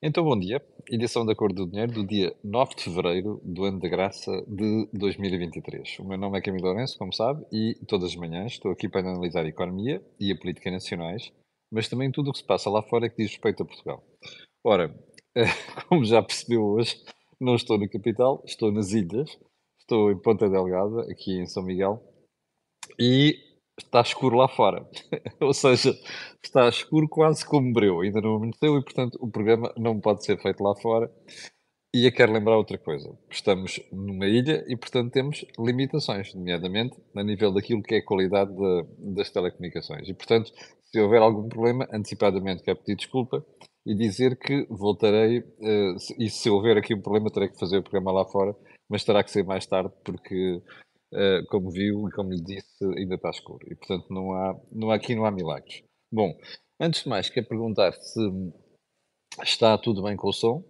Então, bom dia. Edição da Cor do Dinheiro do dia 9 de fevereiro do ano de graça de 2023. O meu nome é Camilo Lourenço, como sabe, e todas as manhãs estou aqui para analisar a economia e a política nacionais, mas também tudo o que se passa lá fora que diz respeito a Portugal. Ora, como já percebeu hoje, não estou na capital, estou nas ilhas, estou em Ponta Delgada, aqui em São Miguel, e está escuro lá fora. Ou seja, está escuro quase como breu, ainda não amanheceu e, portanto, o programa não pode ser feito lá fora. E eu quero lembrar outra coisa. Estamos numa ilha e, portanto, temos limitações, nomeadamente a nível daquilo que é a qualidade de, das telecomunicações. E, portanto, se houver algum problema, antecipadamente quero pedir desculpa e dizer que voltarei, uh, e se houver aqui um problema, terei que fazer o programa lá fora, mas terá que ser mais tarde, porque Uh, como viu e como lhe disse, ainda está escuro. E, portanto, não há, não há, aqui não há milagres. Bom, antes de mais, quero perguntar se está tudo bem com o som.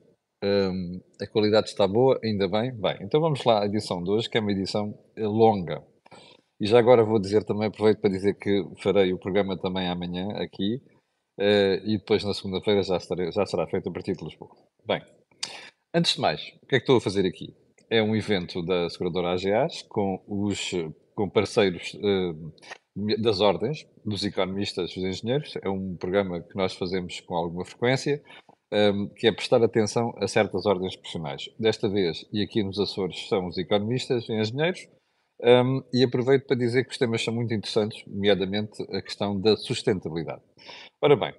Um, a qualidade está boa, ainda bem? Bem, então vamos lá à edição de hoje, que é uma edição eh, longa. E já agora vou dizer também, aproveito para dizer que farei o programa também amanhã aqui, uh, e depois na segunda-feira já, já será feito a partir de Lisboa. Bem, antes de mais, o que é que estou a fazer aqui? É um evento da seguradora AGAs com os com parceiros uh, das ordens, dos economistas, dos engenheiros. É um programa que nós fazemos com alguma frequência, ehm, que é prestar atenção a certas ordens profissionais. Desta vez, e aqui nos Açores, são os economistas e engenheiros. Um, ehm, e aproveito para dizer que os temas são muito interessantes, nomeadamente a questão da sustentabilidade. Ora bem,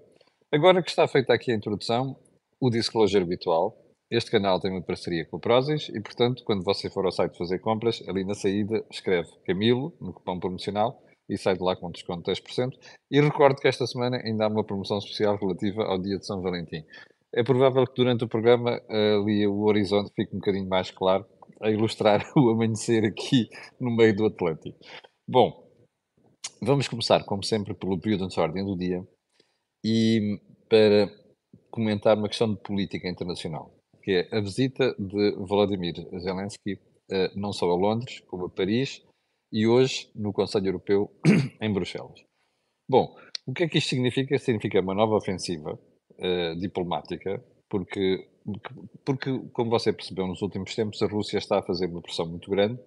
agora que está feita aqui a introdução, o disclosure habitual, este canal tem uma parceria com o Prozis e, portanto, quando você for ao site fazer compras, ali na saída escreve Camilo, no cupom promocional, e sai de lá com desconto de 10%. E recordo que esta semana ainda há uma promoção especial relativa ao dia de São Valentim. É provável que durante o programa ali o horizonte fique um bocadinho mais claro, a ilustrar o amanhecer aqui no meio do Atlântico. Bom, vamos começar, como sempre, pelo período de ordem do dia e para comentar uma questão de política internacional que é a visita de Volodymyr Zelensky uh, não só a Londres, como a Paris e hoje no Conselho Europeu em Bruxelas. Bom, o que é que isto significa? Significa uma nova ofensiva uh, diplomática, porque, porque, como você percebeu nos últimos tempos, a Rússia está a fazer uma pressão muito grande.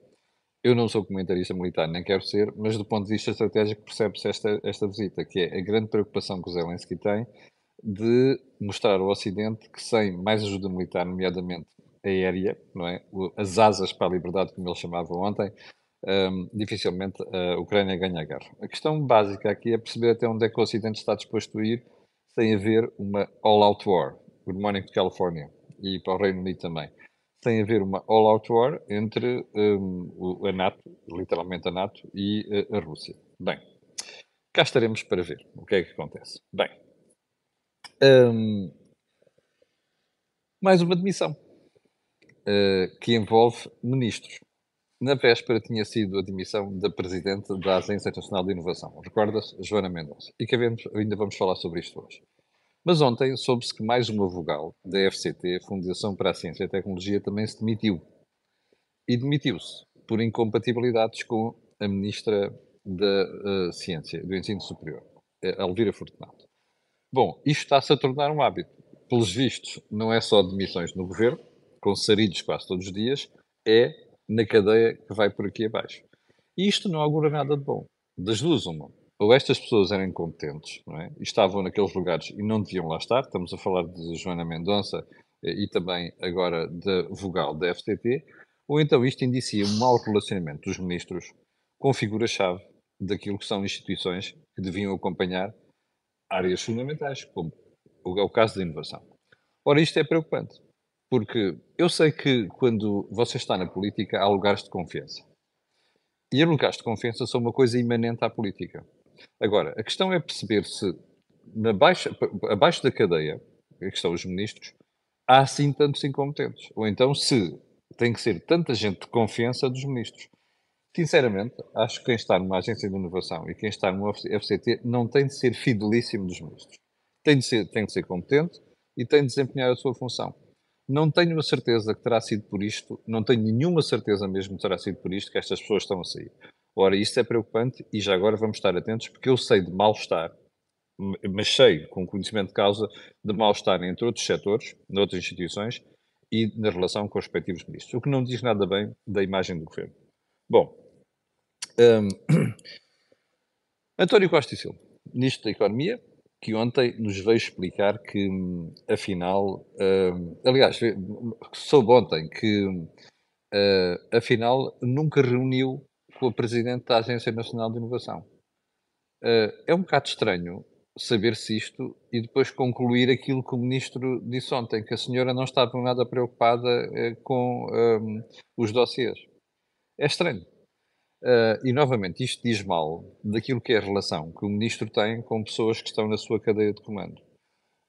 Eu não sou comentarista militar, nem quero ser, mas do ponto de vista estratégico percebe-se esta, esta visita, que é a grande preocupação que o Zelensky tem de mostrar ao Ocidente que sem mais ajuda militar, nomeadamente aérea, não é? as asas para a liberdade, como ele chamava ontem, um, dificilmente a Ucrânia ganha a guerra. A questão básica aqui é perceber até onde é que o Ocidente está disposto a ir sem haver uma all-out war. Good morning to California. E para o Reino Unido também. Sem haver uma all-out war entre um, a NATO, literalmente a NATO, e a Rússia. Bem, cá estaremos para ver o que é que acontece. Bem, um, mais uma demissão uh, que envolve ministros. Na véspera tinha sido a demissão da Presidente da Agência Nacional de Inovação, recorda-se, Joana Mendonça. E que ainda vamos falar sobre isto hoje. Mas ontem soube-se que mais uma vogal da FCT, Fundação para a Ciência e a Tecnologia, também se demitiu. E demitiu-se por incompatibilidades com a Ministra da uh, Ciência, do Ensino Superior, Elvira Fortunato. Bom, isto está-se a tornar um hábito. Pelos vistos, não é só demissões no governo, com sarilhos quase todos os dias, é na cadeia que vai por aqui abaixo. E isto não augura nada de bom. Das duas, uma. Ou estas pessoas eram incompetentes não é? estavam naqueles lugares e não deviam lá estar. Estamos a falar de Joana Mendonça eh, e também agora da vogal da FTT. Ou então isto indicia um mau relacionamento dos ministros com figuras-chave daquilo que são instituições que deviam acompanhar áreas fundamentais, como é o caso da inovação. Ora, isto é preocupante, porque eu sei que quando você está na política há lugares de confiança. E lugares de confiança são uma coisa imanente à política. Agora, a questão é perceber se na baixa, abaixo da cadeia, que estão os ministros, há assim tantos incompetentes. Ou então se tem que ser tanta gente de confiança dos ministros. Sinceramente, acho que quem está numa agência de inovação e quem está numa FCT não tem de ser fidelíssimo dos ministros. Tem de ser, tem de ser competente e tem de desempenhar a sua função. Não tenho a certeza que terá sido por isto, não tenho nenhuma certeza mesmo que terá sido por isto que estas pessoas estão a sair. Ora, isto é preocupante e já agora vamos estar atentos porque eu sei de mal-estar, mas sei, com conhecimento de causa, de mal-estar entre outros setores, noutras instituições e na relação com os respectivos ministros, o que não diz nada bem da imagem do governo. Bom, um, António Costa e Silva, Ministro da Economia, que ontem nos veio explicar que, afinal, um, aliás, soube ontem que, uh, afinal, nunca reuniu com a Presidente da Agência Nacional de Inovação. Uh, é um bocado estranho saber-se isto e depois concluir aquilo que o Ministro disse ontem, que a senhora não estava nada preocupada uh, com um, os dossiês. É estranho. Uh, e novamente, isto diz mal daquilo que é a relação que o ministro tem com pessoas que estão na sua cadeia de comando.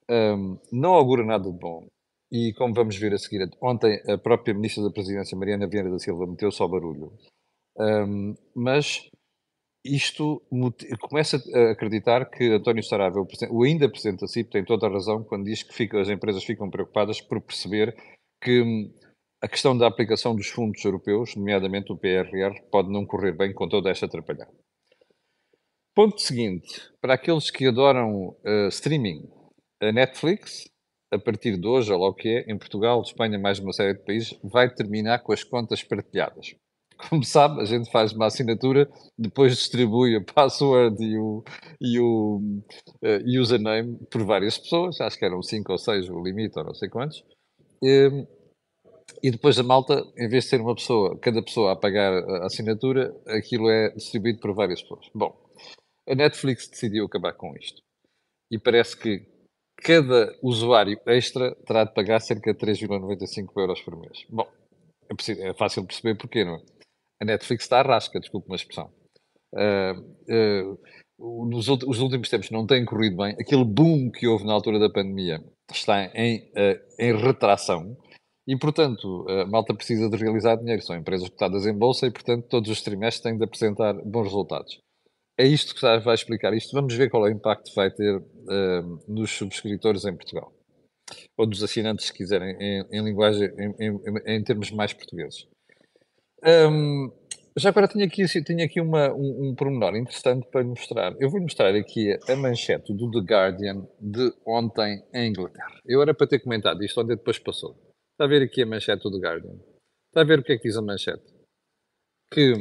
Um, não augura nada de bom. E como vamos ver a seguir, ontem a própria ministra da Presidência, Mariana Vieira da Silva, meteu só barulho. Um, mas isto começa a acreditar que António Saraiva, o, ainda Presidente da CIP, tem toda a razão quando diz que fica, as empresas ficam preocupadas por perceber que a questão da aplicação dos fundos europeus, nomeadamente o PRR, pode não correr bem com toda esta atrapalhada. Ponto seguinte, para aqueles que adoram uh, streaming, a Netflix, a partir de hoje, ou o que é, em Portugal, Espanha, mais uma série de países, vai terminar com as contas partilhadas. Como sabe, a gente faz uma assinatura, depois distribui a password e o, e o uh, username por várias pessoas, acho que eram 5 ou 6 o limite, ou não sei quantos, e, e depois a malta, em vez de ser uma pessoa, cada pessoa a pagar a assinatura, aquilo é distribuído por várias pessoas. Bom, a Netflix decidiu acabar com isto. E parece que cada usuário extra terá de pagar cerca de 3,95 euros por mês. Bom, é, é, fácil perceber porquê, não é? A Netflix está à rasca, desculpe uma expressão. Uh, uh, nos os últimos tempos não tem corrido bem. Aquele boom que houve na altura da pandemia está em, uh, em retração. E, portanto, a malta precisa de realizar dinheiro. São empresas cotadas em bolsa e, portanto, todos os trimestres têm de apresentar bons resultados. É isto que vai explicar isto. Vamos ver qual é o impacto que vai ter uh, nos subscritores em Portugal. Ou dos assinantes, se quiserem, em, em linguagem, em, em, em, termos mais portugueses. Um, já agora tenho aqui, tenho aqui uma, um, um pormenor interessante para mostrar. Eu vou mostrar aqui a manchete do The Guardian de ontem em Inglaterra. Eu era para ter comentado isto ontem, depois passou. Está a ver aqui a manchete do Guardian. Está a ver o que é que diz a manchete? Que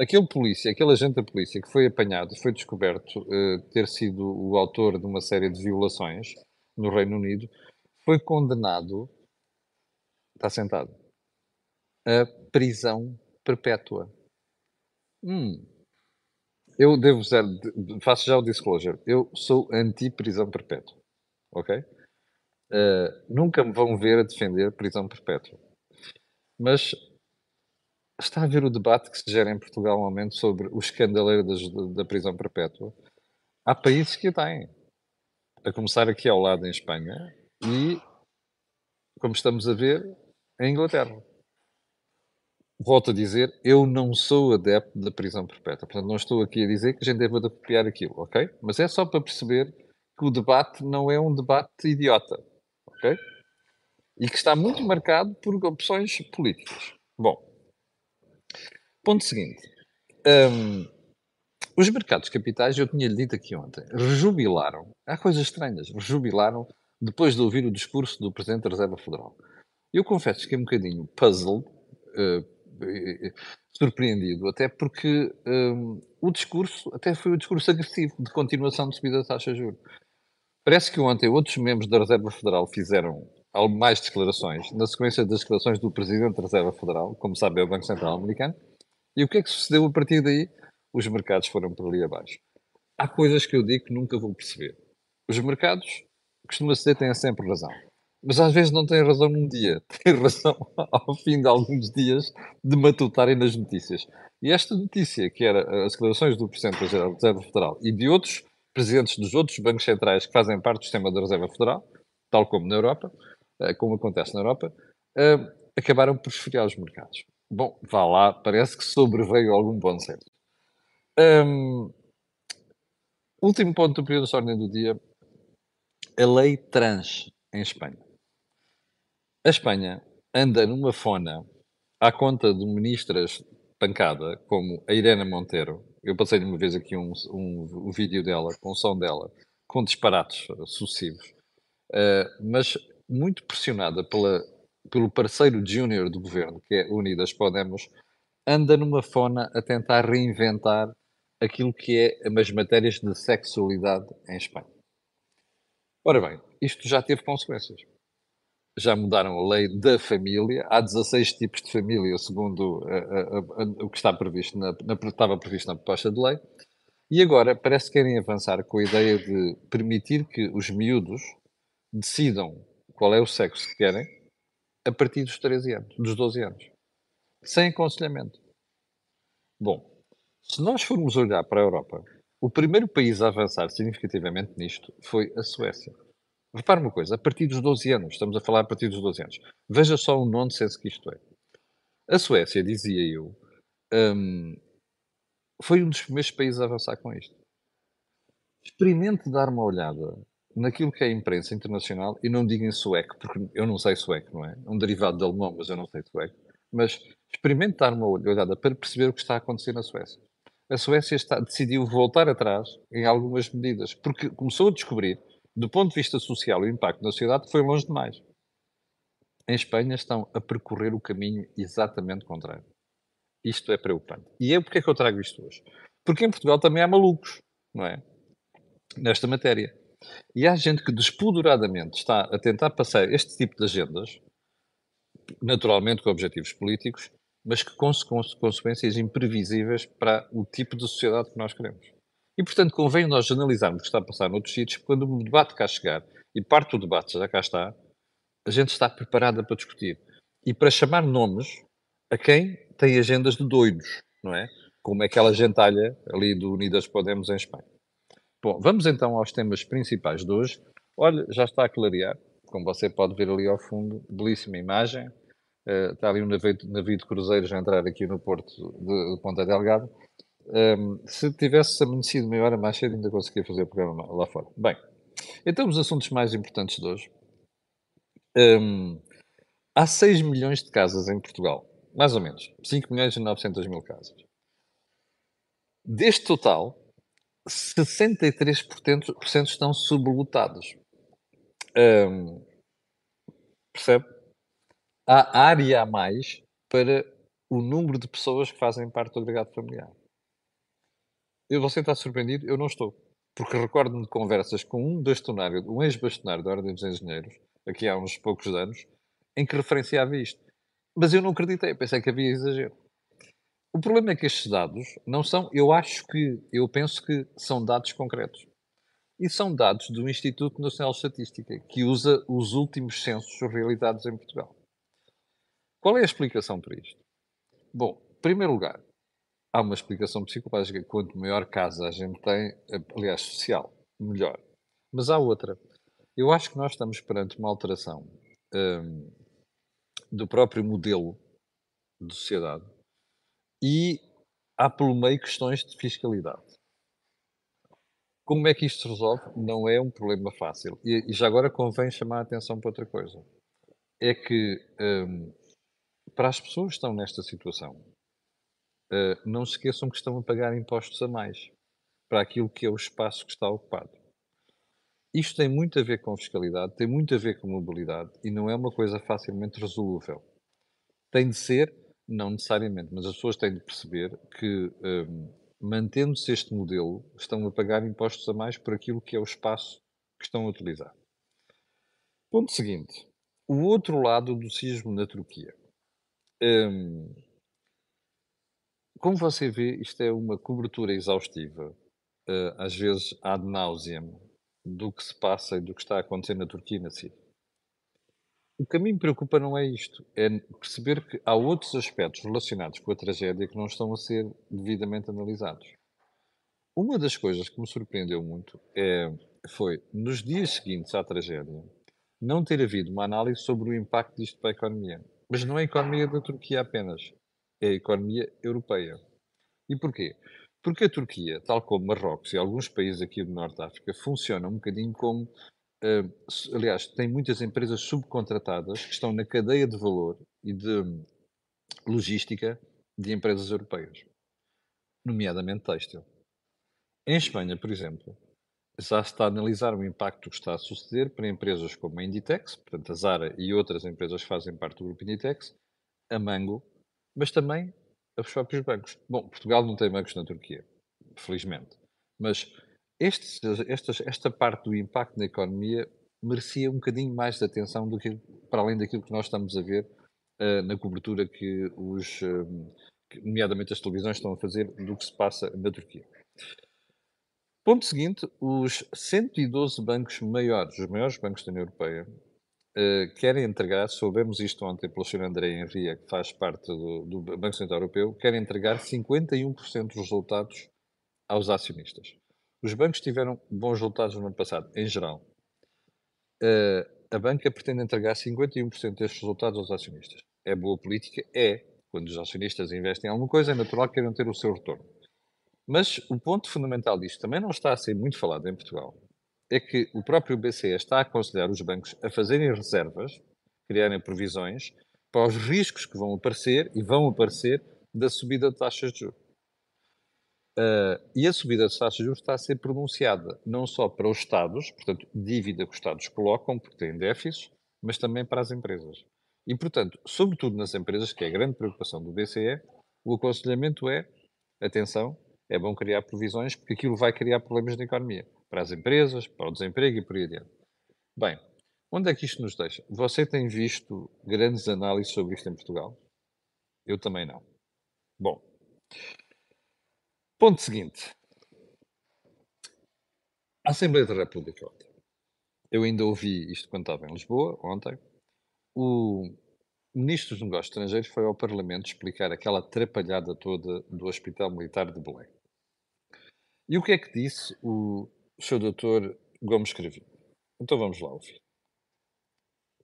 aquele polícia, aquele agente da polícia que foi apanhado, foi descoberto uh, ter sido o autor de uma série de violações no Reino Unido, foi condenado, está sentado, a prisão perpétua. Hum. Eu devo dizer, faço já o disclosure, eu sou anti-prisão perpétua, ok? Uh, nunca me vão ver a defender prisão perpétua. Mas está a ver o debate que se gera em Portugal no momento sobre o escandaleiro das, da prisão perpétua. Há países que a têm. A começar aqui ao lado em Espanha e, como estamos a ver, em Inglaterra. Volto a dizer, eu não sou adepto da prisão perpétua. Portanto, não estou aqui a dizer que a gente deve copiar aquilo, ok? Mas é só para perceber que o debate não é um debate idiota ok? E que está muito marcado por opções políticas. Bom, ponto seguinte. Um, os mercados capitais, eu tinha-lhe dito aqui ontem, rejubilaram. Há coisas estranhas. Rejubilaram depois de ouvir o discurso do Presidente da Reserva Federal. Eu confesso que fiquei um bocadinho puzzled, uh, surpreendido, até porque um, o discurso até foi um discurso agressivo de continuação de subida da taxa de juros. Parece que ontem outros membros da Reserva Federal fizeram mais declarações, na sequência das declarações do Presidente da Reserva Federal, como sabe é o Banco Central Americano, e o que é que sucedeu a partir daí? Os mercados foram por ali abaixo. Há coisas que eu digo que nunca vou perceber. Os mercados, costuma-se dizer, têm sempre razão. Mas às vezes não têm razão num dia, têm razão ao fim de alguns dias de matutarem nas notícias. E esta notícia, que era as declarações do Presidente da Reserva Federal e de outros presidentes dos outros bancos centrais que fazem parte do sistema da Reserva Federal, tal como na Europa, eh, como acontece na Europa, eh, acabaram por esfriar os mercados. Bom, vá lá, parece que sobreveio algum bom senso. Um, último ponto do período de ordem do dia, a lei trans em Espanha. A Espanha anda numa fona à conta de ministras pancada, como a Irena Monteiro, eu passei uma vez aqui um, um, um vídeo dela, com o som dela, com disparates sucessivos, uh, mas muito pressionada pela, pelo parceiro júnior do governo, que é Unidas Podemos, anda numa fona a tentar reinventar aquilo que é as matérias de sexualidade em Espanha. Ora bem, isto já teve consequências. Já mudaram a lei da família. Há 16 tipos de família, segundo a, a, a, o que está previsto na, na, estava previsto na proposta de lei. E agora parece que querem avançar com a ideia de permitir que os miúdos decidam qual é o sexo que querem a partir dos 13 anos, dos 12 anos. Sem aconselhamento. Bom, se nós formos olhar para a Europa, o primeiro país a avançar significativamente nisto foi a Suécia. Repare uma coisa, a partir dos 12 anos, estamos a falar a partir dos 12 anos. Veja só o nonsense que isto é. A Suécia, dizia eu, um, foi um dos primeiros países a avançar com isto. Experimente dar uma olhada naquilo que é a imprensa internacional, e não digo em sueco, porque eu não sei sueco, não é? É um derivado de alemão, mas eu não sei sueco. Mas experimente dar uma olhada para perceber o que está a acontecer na Suécia. A Suécia está, decidiu voltar atrás em algumas medidas, porque começou a descobrir, do ponto de vista social, o impacto na sociedade foi longe demais. Em Espanha estão a percorrer o caminho exatamente contrário. Isto é preocupante. E é porque é que eu trago isto hoje? Porque em Portugal também há malucos, não é? Nesta matéria. E há gente que despoderadamente está a tentar passar este tipo de agendas, naturalmente com objetivos políticos, mas que com consequências imprevisíveis para o tipo de sociedade que nós queremos. E, portanto, convém nós analisarmos o que está a passar noutros sítios, quando o debate cá chegar, e parte do debate já cá está, a gente está preparada para discutir. E para chamar nomes a quem tem agendas de doidos, não é? Como é aquela gentalha ali do Unidas Podemos em Espanha. Bom, vamos então aos temas principais de hoje. Olha, já está a clarear, como você pode ver ali ao fundo, belíssima imagem. Uh, está ali um navio, navio de cruzeiros a entrar aqui no porto de, de Ponta Delgada. Um, se tivesse amanhecido meia hora mais cedo, ainda conseguia fazer o programa lá fora. Bem, então os assuntos mais importantes de hoje. Um, há 6 milhões de casas em Portugal, mais ou menos. 5 milhões e 900 mil casas. Deste total, 63% estão sublotados. Um, percebe? Há área a mais para o número de pessoas que fazem parte do agregado familiar. Eu, você está surpreendido? Eu não estou. Porque recordo-me de conversas com um bastonário, um ex-bastonário da Ordem dos Engenheiros, aqui há uns poucos anos, em que referenciava isto. Mas eu não acreditei, pensei que havia exagero. O problema é que estes dados não são, eu acho que, eu penso que são dados concretos. E são dados do Instituto Nacional de Estatística, que usa os últimos censos realizados em Portugal. Qual é a explicação para isto? Bom, em primeiro lugar, há uma explicação psicológica. Quanto maior casa a gente tem, aliás, social, melhor. Mas há outra. Eu acho que nós estamos perante uma alteração hum, do próprio modelo de sociedade e há pelo meio questões de fiscalidade. Como é que isto se resolve? Não é um problema fácil. E, e já agora convém chamar a atenção para outra coisa. É que um, para as pessoas que estão nesta situação, não se esqueçam que estão a pagar impostos a mais para aquilo que é o espaço que está ocupado. Isto tem muito a ver com fiscalidade, tem muito a ver com mobilidade e não é uma coisa facilmente resolúvel. Tem de ser não necessariamente, mas as pessoas têm de perceber que, um, mantendo-se este modelo, estão a pagar impostos a mais por aquilo que é o espaço que estão a utilizar. Ponto seguinte. O outro lado do sismo na Turquia. Um, como você vê, isto é uma cobertura exaustiva, uh, às vezes ad nauseam, do que se passa e do que está a acontecer na Turquia na Síria. O que a mim me preocupa não é isto, é perceber que há outros aspectos relacionados com a tragédia que não estão a ser devidamente analisados. Uma das coisas que me surpreendeu muito é, foi, nos dias seguintes à tragédia, não ter havido uma análise sobre o impacto disto para a economia. Mas não é a economia da Turquia apenas, é a economia europeia. E porquê? Porque a Turquia, tal como Marrocos e alguns países aqui do Norte de África, funciona um bocadinho como Uh, aliás, tem muitas empresas subcontratadas que estão na cadeia de valor e de logística de empresas europeias, nomeadamente têxtil. Em Espanha, por exemplo, já está a analisar o impacto que está a suceder para empresas como a Inditex, portanto a Zara e outras empresas que fazem parte do grupo Inditex, a Mango, mas também aos próprios bancos. Bom, Portugal não tem bancos na Turquia, felizmente, mas esta parte do impacto na economia merecia um bocadinho mais de atenção do que, para além daquilo que nós estamos a ver uh, na cobertura que os, uh, que, nomeadamente as televisões, estão a fazer do que se passa na Turquia. Ponto seguinte, os 112 bancos maiores, os maiores bancos da União Europeia, uh, querem entregar, soubemos isto ontem pelo Sr. André Henria, que faz parte do, do Banco Central Europeu, querem entregar 51% dos resultados aos acionistas. Os bancos tiveram bons resultados no ano passado, em geral. Uh, a banca pretende entregar 51% destes resultados aos acionistas. É boa política? É. Quando os acionistas investem em alguma coisa, é natural que queiram ter o seu retorno. Mas o ponto fundamental disto também não está a ser muito falado em Portugal. É que o próprio BCE está a aconselhar os bancos a fazerem reservas, criarem provisões para os riscos que vão aparecer e vão aparecer da subida de taxas de juros. Uh, e a subida das taxas de juros está a ser pronunciada não só para os Estados, portanto, dívida que os Estados colocam, porque têm déficits, mas também para as empresas. E, portanto, sobretudo nas empresas, que é a grande preocupação do BCE, o aconselhamento é, atenção, é bom criar provisões, porque aquilo vai criar problemas na economia. Para as empresas, para o desemprego e por aí adiante. Bem, onde é que isto nos deixa? Você tem visto grandes análises sobre isto em Portugal? Eu também não. Bom, ponto seguinte. A Assembleia da República ontem. Eu ainda ouvi isto quando estava em Lisboa, ontem. O Ministro dos Negócios Estrangeiros foi ao Parlamento explicar aquela atrapalhada toda do Hospital Militar de Belém. E o que é que disse o Sr. Dr. Gomes Cravinho? Então vamos lá ouvir.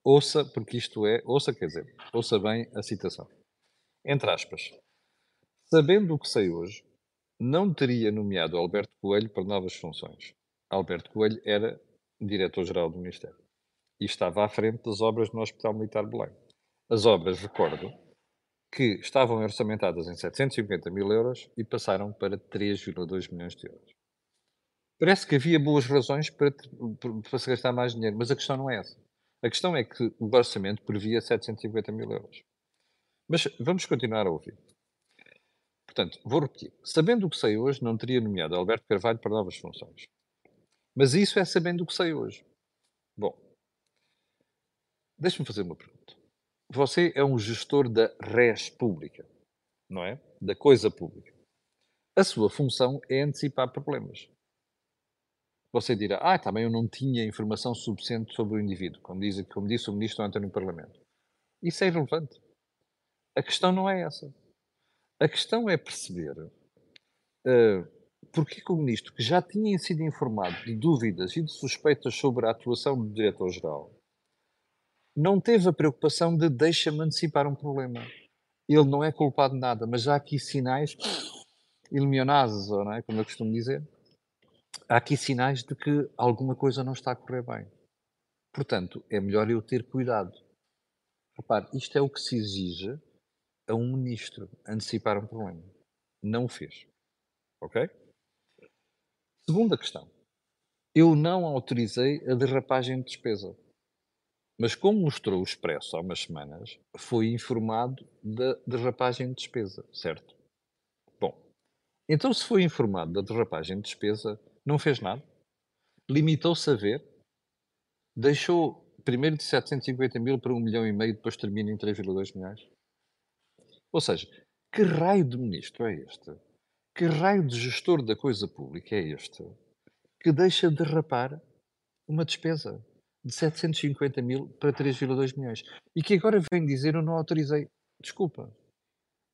Ouça, porque isto é, ouça quer dizer, ouça bem a citação. Entre aspas. Sabendo o que sei hoje, não teria nomeado Alberto Coelho para novas funções. Alberto Coelho era diretor-geral do Ministério e estava à frente das obras no Hospital Militar de Belém. As obras, recordo, que estavam orçamentadas em 750 mil euros e passaram para 3,2 milhões de euros. Parece que havia boas razões para, para, se gastar mais dinheiro, mas a questão não é essa. A questão é que o orçamento previa 750 mil euros. Mas vamos continuar a ouvir. Portanto, vou repetir. Sabendo o que sei hoje, não teria nomeado Alberto Carvalho para novas funções. Mas isso é sabendo o que sei hoje. Bom, deixe-me fazer uma pergunta. Você é um gestor da res pública, não é? Da coisa pública. A sua função é antecipar problemas. Você dirá, ah, também eu não tinha informação suficiente sobre o indivíduo, como, diz, como disse o ministro ontem no Parlamento. Isso é irrelevante. A questão não é essa. A questão é perceber uh, porque que o ministro, que já tinha sido informado de dúvidas e de suspeitas sobre a atuação do diretor-geral, não teve a preocupação de deixa-me antecipar um problema. Ele não é culpado de nada, mas há aqui sinais iluminados, não é? como eu costumo dizer. Há aqui sinais de que alguma coisa não está a correr bem. Portanto, é melhor eu ter cuidado. Repare, isto é o que se exige a um ministro, antecipar um problema. Não o fez. Ok? Segunda questão. Eu não autorizei a derrapagem de despesa. Mas como mostrou o Expresso há umas semanas, foi informado da derrapagem de despesa, certo? Bom, então se foi informado da derrapagem de despesa, não fez nada? Limitou-se a ver? Deixou primeiro de 750 mil para 1 milhão e meio, depois termina em 3,2 milhões? Ou seja, que raio de ministro é este? Que raio de gestor da coisa pública é este que deixa derrapar uma despesa? De 750 mil para 3,2 milhões. E que agora vem dizer eu não autorizei. Desculpa.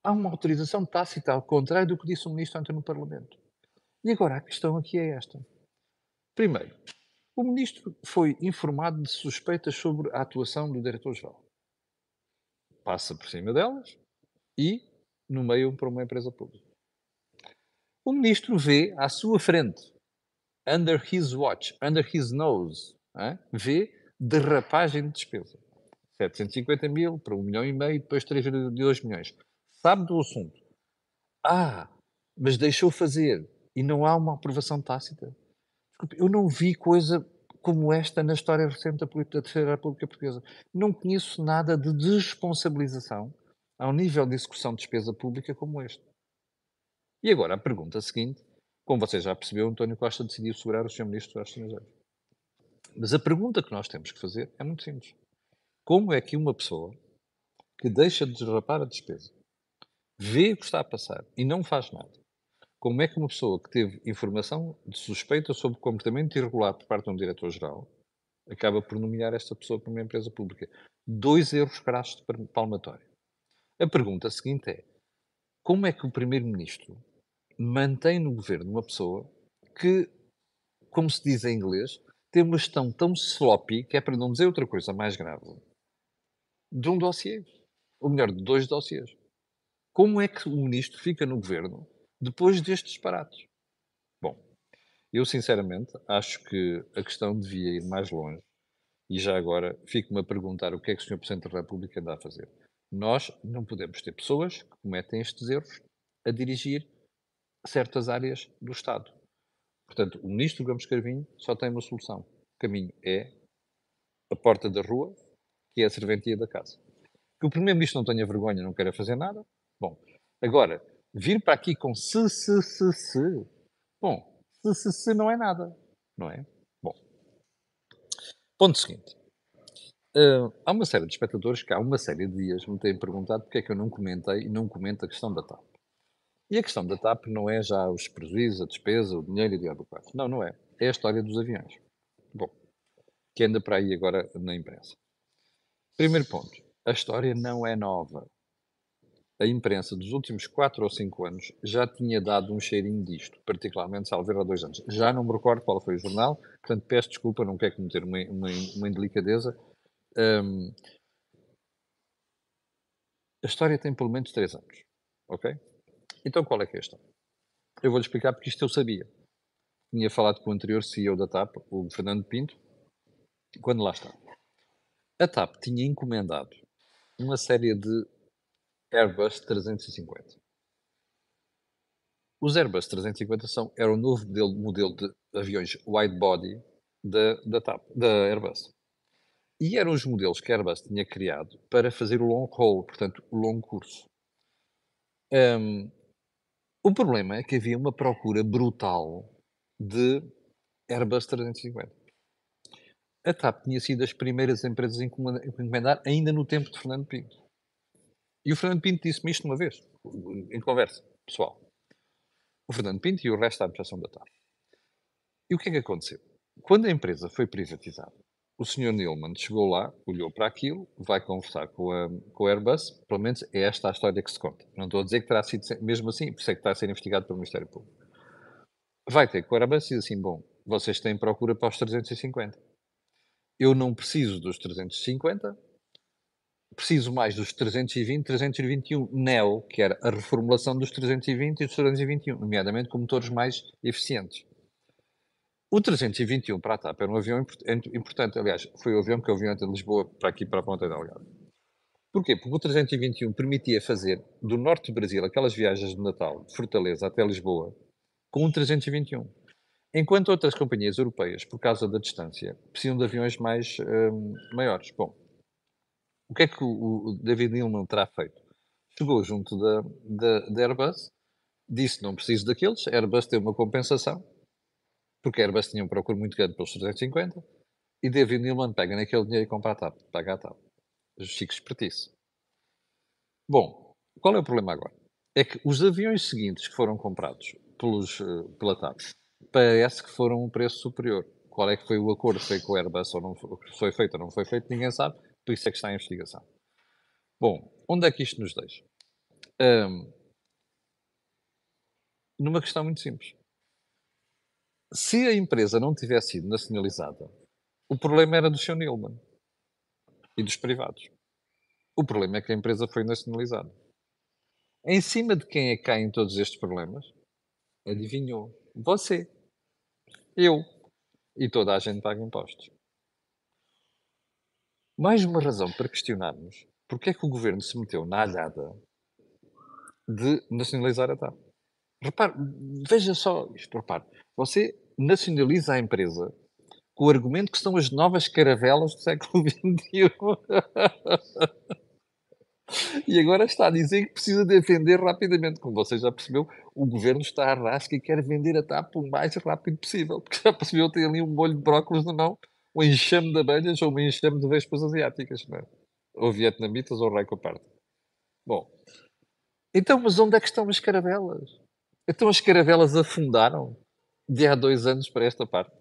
Há uma autorização tácita, ao contrário do que disse o ministro ontem no Parlamento. E agora a questão aqui é esta. Primeiro, o ministro foi informado de suspeitas sobre a atuação do diretor-geral. Passa por cima delas e nomeia para uma empresa pública. O ministro vê à sua frente, under his watch, under his nose, é? vê derrapagem de despesa. 750 mil para 1 milhão e meio, depois 3,2 milhões. Sabe do assunto. Ah, mas deixou fazer e não há uma aprovação tácita. eu não vi coisa como esta na história recente da, da Terceira República Portuguesa. Não conheço nada de desresponsabilização ao nível de execução de despesa pública como este. E agora a pergunta seguinte, como você já percebeu, António Costa decidiu segurar o Sr. Ministro dos Estrangeiros. Mas a pergunta que nós temos que fazer é muito simples. Como é que uma pessoa que deixa de derrapar a despesa, vê o que está a passar e não faz nada, como é que uma pessoa que teve informação de suspeita sobre comportamento irregular por parte de um diretor-geral acaba por nomear esta pessoa para uma empresa pública? Dois erros crassos de palmatório. A pergunta seguinte é: como é que o primeiro-ministro mantém no governo uma pessoa que, como se diz em inglês, tem uma gestão tão sloppy, que é para não dizer outra coisa mais grave, de um dossiê? Ou melhor, de dois dossiês. Como é que o ministro fica no governo depois destes disparates. Bom, eu sinceramente acho que a questão devia ir mais longe e já agora fico-me a perguntar o que é que o Sr. Presidente da República anda a fazer. Nós não podemos ter pessoas que cometem estes erros a dirigir certas áreas do Estado. Portanto, o Ministro Gomes Carvinho só tem uma solução. O caminho é a porta da rua, que é a serventia da casa. Que o Primeiro-Ministro não tenha vergonha, não queira fazer nada. Bom, agora, vir para aqui com se, se, se, se. Bom, se, se, se não é nada, não é? Bom. Ponto seguinte. Uh, há uma série de espectadores que há uma série de dias me têm perguntado porque é que eu não comentei e não comento a questão da TAP. E a questão da TAP não é já os prejuízos, a despesa, o dinheiro e o diabo Não, não é. É a história dos aviões. Bom, que anda para aí agora na imprensa. Primeiro ponto. A história não é nova a imprensa dos últimos 4 ou 5 anos já tinha dado um cheirinho disto, particularmente Salver há dois anos. Já não me recordo qual foi o jornal, portanto peço desculpa, não quero cometer uma, uma, uma indelicadeza. Um, a história tem pelo menos 3 anos, ok? Então qual é é a história? Eu vou-lhe explicar porque isto eu sabia. Tinha falado com o anterior CEO da TAP, o Fernando Pinto, quando lá está. A TAP tinha encomendado uma série de Airbus 350. Os Airbus 350 são, era o novo modelo, modelo de aviões wide body da, da, TAP, da Airbus. E eram os modelos que a Airbus tinha criado para fazer o long haul, portanto, o longo curso. Um, o problema é que havia uma procura brutal de Airbus 350. A TAP tinha sido das primeiras empresas a encomendar ainda no tempo de Fernando Pinto. E o Fernando Pinto disse-me isto uma vez, em conversa pessoal. O Fernando Pinto e o resto da administração da TAP. E o que é que aconteceu? Quando a empresa foi privatizada, o Sr. Nilman chegou lá, olhou para aquilo, vai conversar com a, com a Airbus, pelo menos é esta a história que se conta. Não estou a dizer que terá sido mesmo assim, por isso é que está a ser investigado pelo Ministério Público. Vai ter com a Airbus e diz assim, bom, vocês têm procura para os 350. Eu não preciso dos 350, preciso mais dos 320, 321 Neo, que era a reformulação dos 320 e dos 321, nomeadamente com motores mais eficientes. O 321 para a TAP era um avião importante, aliás, foi o avião que eu vi ontem de Lisboa para aqui, para a Ponta Delgada. Porquê? Porque o 321 permitia fazer do norte do Brasil aquelas viagens de Natal, de Fortaleza até Lisboa, com um 321. Enquanto outras companhias europeias, por causa da distância, precisam de aviões mais um, maiores. Bom, o que é que o, David Neilman terá feito? Chegou junto da, da, da Airbus, disse não preciso daqueles, a Airbus teve uma compensação, porque a Airbus tinha um procuro muito grande pelos 350, e David Neilman pega naquele dinheiro e compra a TAP, paga a TAP. Chico espertice. Bom, qual é o problema agora? É que os aviões seguintes que foram comprados pelos, eh, pela TAP parece que foram um preço superior. Qual é que foi o acordo feito com a Airbus ou não foi feito ou não foi feito, ninguém sabe. Por isso é que está em investigação. Bom, onde é que isto nos deixa? Um, numa questão muito simples. Se a empresa não tivesse sido nacionalizada, o problema era do Sr. Nilman e dos privados. O problema é que a empresa foi nacionalizada. Em cima de quem é que caem todos estes problemas? Adivinhou? Você. Eu. E toda a gente paga impostos. Mais uma razão para questionarmos porque é que o governo se meteu na alhada de nacionalizar a TAP. Repare, veja só isto, repare. Você nacionaliza a empresa com o argumento que são as novas caravelas do século XXI. E agora está a dizer que precisa de vender rapidamente. Como você já percebeu, o governo está a rasca e quer vender a TAP o mais rápido possível. Porque já percebeu, tem ali um molho de brócolis na mão, um enxame de abelhas ou um enxame de vespas asiáticas. Não é? Ou vietnamitas ou raicopardo. Bom, então, mas onde é que estão as caravelas? Então as caravelas afundaram de há dois anos para esta parte.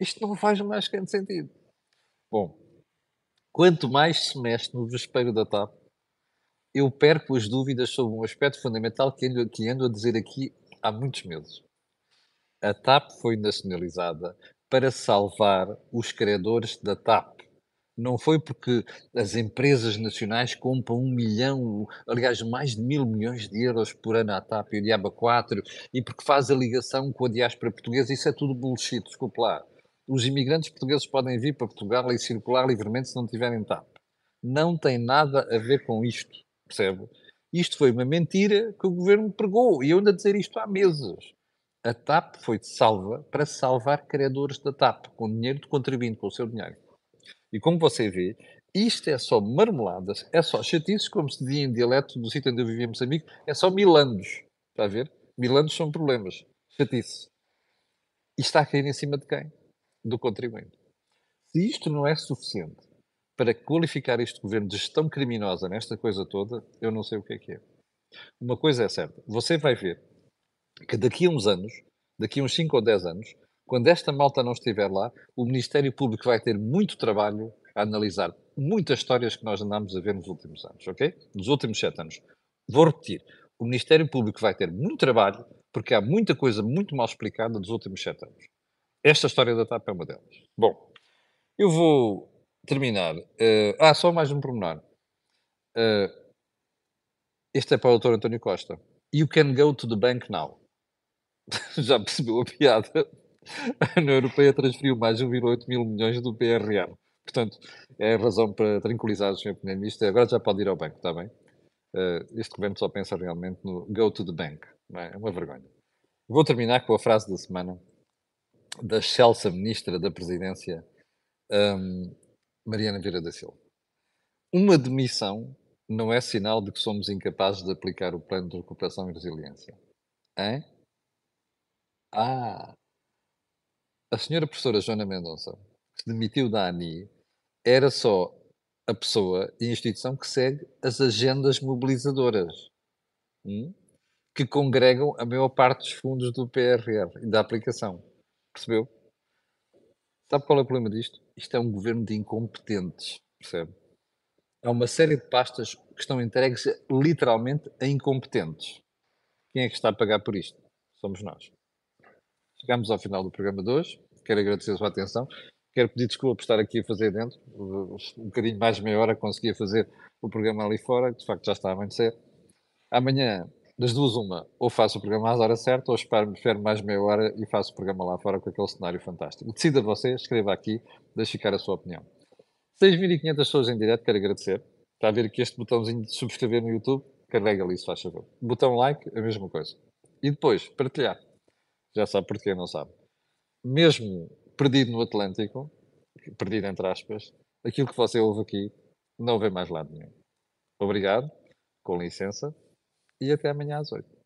Isto não faz mais grande sentido. Bom, quanto mais se mexe no vespeiro da TAP, eu perco as dúvidas sobre um aspecto fundamental que que ando a dizer aqui há muitos meses. A TAP foi nacionalizada para salvar os credores da TAP. Não foi porque as empresas nacionais compram um milhão, aliás, mais de mil milhões de euros por ano à TAP e o Diaba 4, e porque faz a ligação com a diáspora portuguesa. Isso é tudo bullshit, desculpe lá. Os imigrantes portugueses podem vir para Portugal e circular livremente se não tiverem TAP. Não tem nada a ver com isto, percebe? Isto foi uma mentira que o governo pregou, e eu ando a dizer isto há meses. A TAP foi salva para salvar credores da TAP, com dinheiro de contribuinte, com o seu dinheiro. E como você vê, isto é só marmeladas, é só chatices, como se dizia em dialeto do sítio onde eu vivia em Moçambique, é só milandos. Está a ver? Milandos são problemas. Chatice. E está a cair em cima de quem? do contribuinte. Se isto não é suficiente para qualificar este governo de gestão criminosa nesta coisa toda, eu não sei o que é que é. Uma coisa é certa, você vai ver que daqui a uns anos, daqui a uns 5 ou 10 anos, quando esta malta não estiver lá, o Ministério Público vai ter muito trabalho a analisar muitas histórias que nós andamos a ver nos últimos anos, ok? Nos últimos 7 anos. Vou repetir, o Ministério Público vai ter muito trabalho porque há muita coisa muito mal explicada dos últimos 7 anos. Esta história da TAP é uma delas. Bom, eu vou terminar. Uh, ah, só mais um pormenor. Uh, este é para o Dr. António Costa. You can go to the bank now. Já percebeu a piada? A União Europeia transferiu mais de 1,8 mil milhões do PRR. Portanto, é a razão para tranquilizar o Sr. Primeiro-Ministro. Agora já pode ir ao banco, está bem? Uh, este governo só pensa realmente no go to the bank. É? é uma vergonha. Vou terminar com a frase da semana da excelsa ministra da Presidência, um, Mariana Vieira da Silva. Uma demissão não é sinal de que somos incapazes de aplicar o plano de recuperação e resiliência. Hein? Ah! A senhora professora Joana Mendonça, que se demitiu da ANI, era só a pessoa e a instituição que segue as agendas mobilizadoras, hum? que congregam a maior parte dos fundos do PRR e da aplicação. Percebeu? Sabe qual é o problema disto? Isto é um governo de incompetentes, percebe? Há uma série de pastas que estão entregues literalmente a incompetentes. Quem é que está a pagar por isto? Somos nós. Chegamos ao final do programa de hoje. Quero agradecer a sua atenção. Quero pedir desculpa por estar aqui a fazer dentro. Um bocadinho mais de meia hora conseguia fazer o programa ali fora, de facto já está a amanhecer. Amanhã das duas, uma, ou faço o programa às horas certas, ou espero, espero mais meia hora e faço o programa lá fora com aquele cenário fantástico. Decida você, escreva aqui, deixe ficar a sua opinião. 6.500 pessoas em direto, quero agradecer. Está a ver aqui este botãozinho de subscrever no YouTube? Carrega ali, se faz favor. Botão like, a mesma coisa. E depois, partilhar. Já sabe porquê, não sabe. Mesmo perdido no Atlântico, perdido entre aspas, aquilo que você ouve aqui não vê mais lado nenhum. Obrigado, com licença e até amanhã às 8.